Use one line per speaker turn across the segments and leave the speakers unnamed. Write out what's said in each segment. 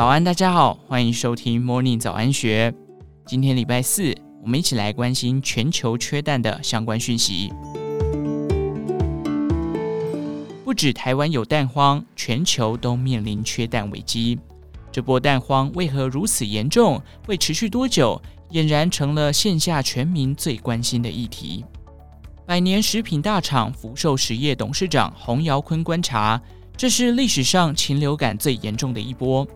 早安，大家好，欢迎收听 Morning 早安学。今天礼拜四，我们一起来关心全球缺蛋的相关讯息。不止台湾有蛋荒，全球都面临缺蛋危机。这波蛋荒为何如此严重？会持续多久？俨然成了线下全民最关心的议题。百年食品大厂福寿实业董事长洪尧坤观察，这是历史上禽流感最严重的一波。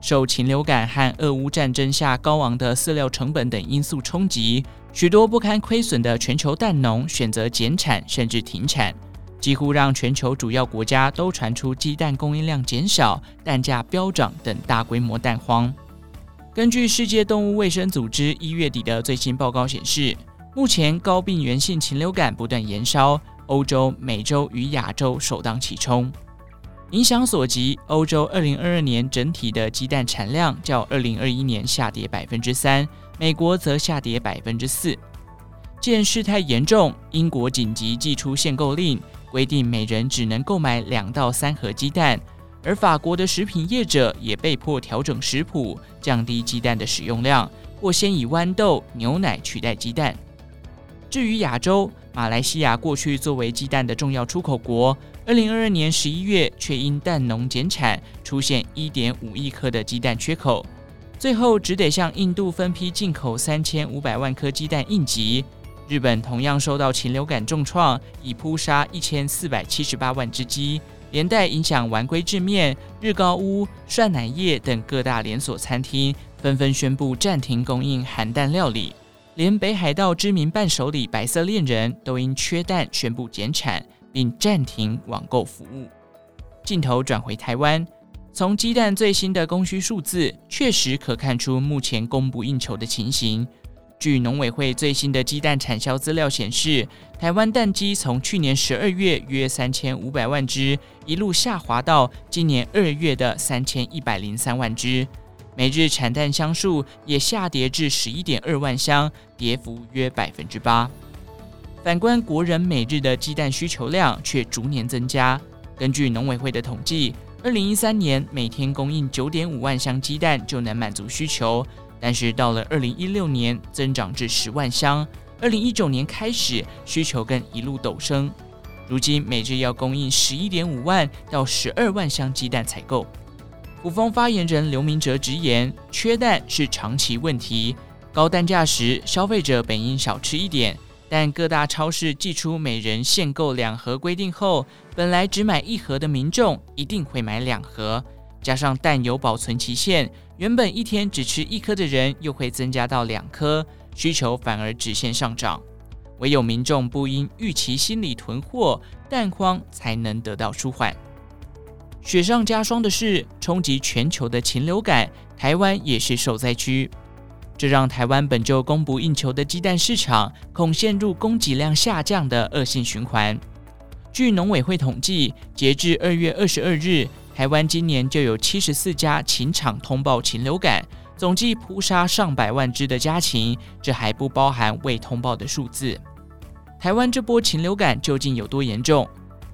受禽流感和俄乌战争下高昂的饲料成本等因素冲击，许多不堪亏损的全球蛋农选择减产甚至停产，几乎让全球主要国家都传出鸡蛋供应量减少、蛋价飙涨等大规模蛋荒。根据世界动物卫生组织一月底的最新报告显示，目前高病原性禽流感不断延烧，欧洲、美洲与亚洲首当其冲。影响所及，欧洲二零二二年整体的鸡蛋产量较二零二一年下跌百分之三，美国则下跌百分之四。见事态严重，英国紧急祭出限购令，规定每人只能购买两到三盒鸡蛋，而法国的食品业者也被迫调整食谱，降低鸡蛋的使用量，或先以豌豆、牛奶取代鸡蛋。至于亚洲，马来西亚过去作为鸡蛋的重要出口国。二零二二年十一月，却因蛋农减产，出现一点五亿颗的鸡蛋缺口，最后只得向印度分批进口三千五百万颗鸡蛋应急。日本同样受到禽流感重创，已扑杀一千四百七十八万只鸡，连带影响丸龟制面、日高屋、涮奶业等各大连锁餐厅纷纷宣布暂停供应含蛋料理，连北海道知名伴手礼白色恋人都因缺蛋宣布减产。并暂停网购服务。镜头转回台湾，从鸡蛋最新的供需数字，确实可看出目前供不应求的情形。据农委会最新的鸡蛋产销资料显示，台湾蛋鸡从去年十二月约三千五百万只，一路下滑到今年二月的三千一百零三万只，每日产蛋箱数也下跌至十一点二万箱，跌幅约百分之八。反观国人每日的鸡蛋需求量却逐年增加。根据农委会的统计，二零一三年每天供应九点五万箱鸡蛋就能满足需求，但是到了二零一六年增长至十万箱，二零一九年开始需求更一路陡升，如今每日要供应十一点五万到十二万箱鸡蛋采购。卜蜂发言人刘明哲直言，缺蛋是长期问题，高蛋价时消费者本应少吃一点。但各大超市祭出每人限购两盒规定后，本来只买一盒的民众一定会买两盒，加上蛋有保存期限，原本一天只吃一颗的人又会增加到两颗，需求反而直线上涨。唯有民众不因预期心理囤货，蛋荒才能得到舒缓。雪上加霜的是，冲击全球的禽流感，台湾也是受灾区。这让台湾本就供不应求的鸡蛋市场恐陷入供给量下降的恶性循环。据农委会统计，截至二月二十二日，台湾今年就有七十四家禽场通报禽流感，总计扑杀上百万只的家禽，这还不包含未通报的数字。台湾这波禽流感究竟有多严重？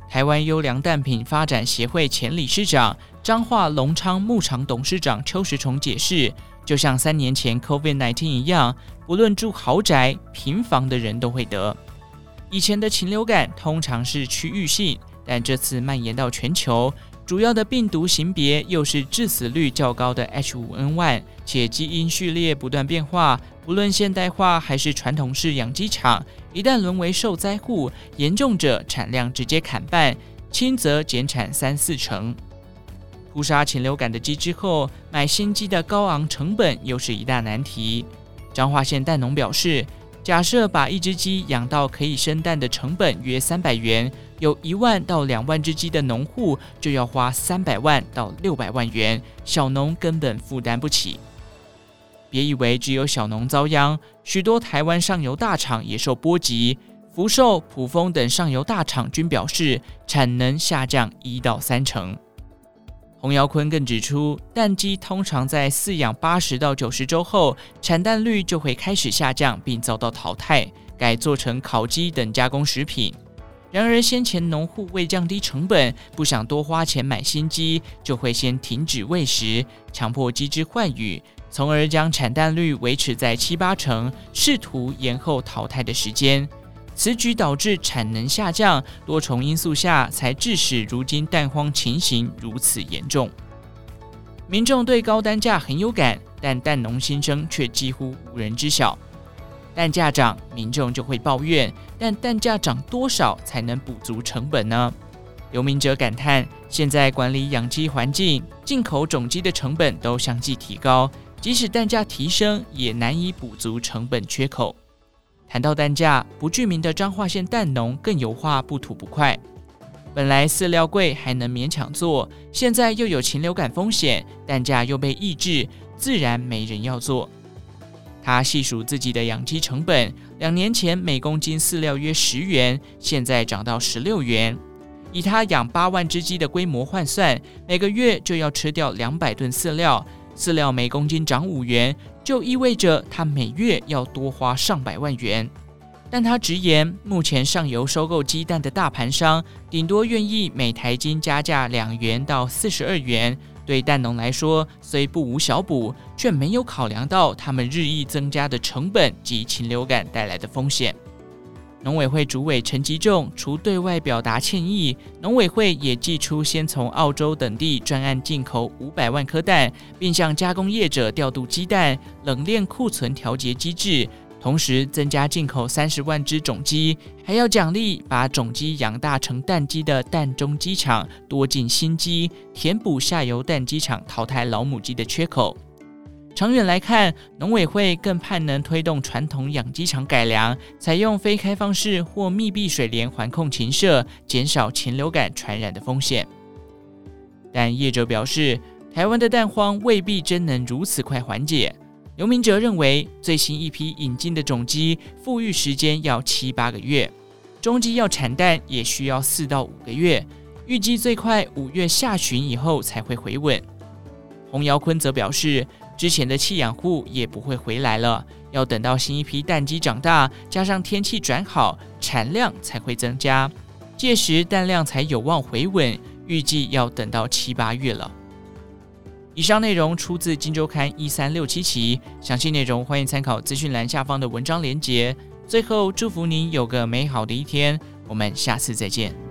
台湾优良蛋品发展协会前理事长、彰化隆昌牧场董事长邱时崇解释。就像三年前 COVID-19 一样，不论住豪宅、平房的人都会得。以前的禽流感通常是区域性，但这次蔓延到全球，主要的病毒型别又是致死率较高的 H5N1，且基因序列不断变化。不论现代化还是传统式养鸡场，一旦沦为受灾户，严重者产量直接砍半，轻则减产三四成。扑杀禽流感的鸡之后，买新鸡的高昂成本又是一大难题。彰化县蛋农表示，假设把一只鸡养到可以生蛋的成本约三百元，有一万到两万只鸡的农户就要花三百万到六百万元，小农根本负担不起。别以为只有小农遭殃，许多台湾上游大厂也受波及。福寿、普丰等上游大厂均表示，产能下降一到三成。洪尧坤更指出，蛋鸡通常在饲养八十到九十周后，产蛋率就会开始下降，并遭到淘汰，改做成烤鸡等加工食品。然而，先前农户为降低成本，不想多花钱买新鸡，就会先停止喂食，强迫鸡只换羽，从而将产蛋率维持在七八成，试图延后淘汰的时间。此举导致产能下降，多重因素下才致使如今蛋荒情形如此严重。民众对高单价很有感，但蛋农心声却几乎无人知晓。蛋价涨，民众就会抱怨，但蛋价涨多少才能补足成本呢？刘明哲感叹，现在管理养鸡环境、进口种鸡的成本都相继提高，即使蛋价提升，也难以补足成本缺口。谈到蛋价，不具名的彰化县蛋农更有话不吐不快。本来饲料贵还能勉强做，现在又有禽流感风险，蛋价又被抑制，自然没人要做。他细数自己的养鸡成本，两年前每公斤饲料约十元，现在涨到十六元。以他养八万只鸡的规模换算，每个月就要吃掉两百吨饲料，饲料每公斤涨五元，就意味着他每月要多花上百万元。但他直言，目前上游收购鸡蛋的大盘商，顶多愿意每台斤加价两元到四十二元。对蛋农来说，虽不无小补，却没有考量到他们日益增加的成本及禽流感带来的风险。农委会主委陈吉仲除对外表达歉意，农委会也祭出先从澳洲等地专案进口五百万颗蛋，并向加工业者调度鸡蛋冷链库存调节机制。同时增加进口三十万只种鸡，还要奖励把种鸡养大成蛋鸡的蛋中鸡场多进新鸡，填补下游蛋鸡场淘汰老母鸡的缺口。长远来看，农委会更盼能推动传统养鸡场改良，采用非开放式或密闭水帘环控禽舍，减少禽流感传染的风险。但业者表示，台湾的蛋荒未必真能如此快缓解。刘明哲认为，最新一批引进的种鸡复育时间要七八个月，中鸡要产蛋也需要四到五个月，预计最快五月下旬以后才会回稳。洪尧坤则表示，之前的弃养户也不会回来了，要等到新一批蛋鸡长大，加上天气转好，产量才会增加，届时蛋量才有望回稳，预计要等到七八月了。以上内容出自《金周刊》一三六七期，详细内容欢迎参考资讯栏下方的文章连结。最后，祝福您有个美好的一天，我们下次再见。